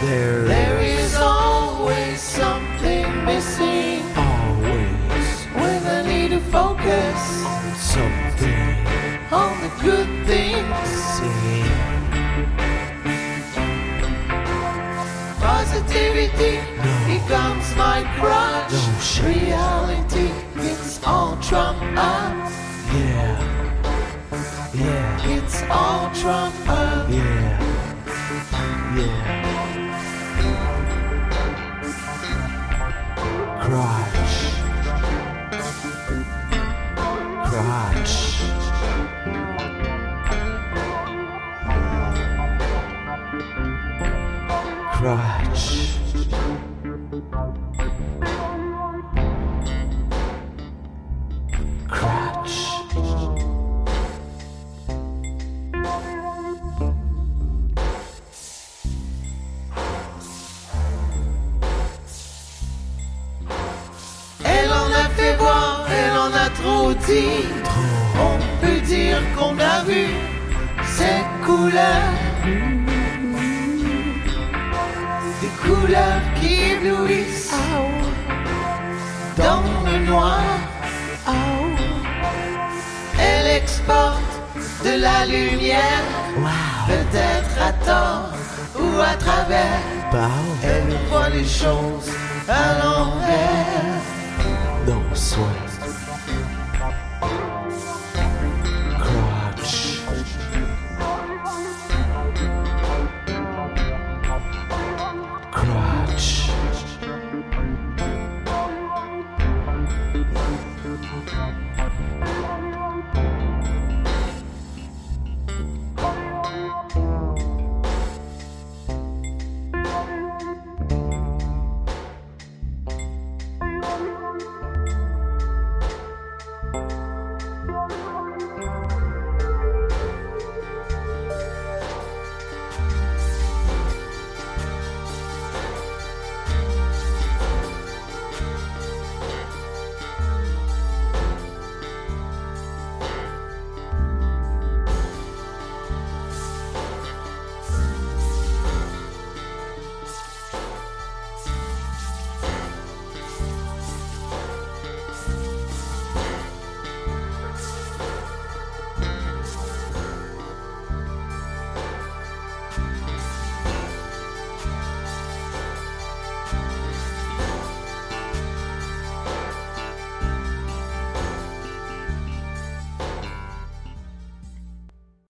There, There is always something missing always when I need to focus something on the good things. missing. Positivity no. becomes my crutch. No. Reality it's all trumped up. Yeah, yeah, It's all trumped up. yeah. Crotch, crotch. Crotch. On peut dire qu'on a vu cette couleur. Des couleurs qui éblouissent dans le noir. Elle exporte de la lumière, peut-être à tort ou à travers. Elle voit les choses à l'envers. No sweat.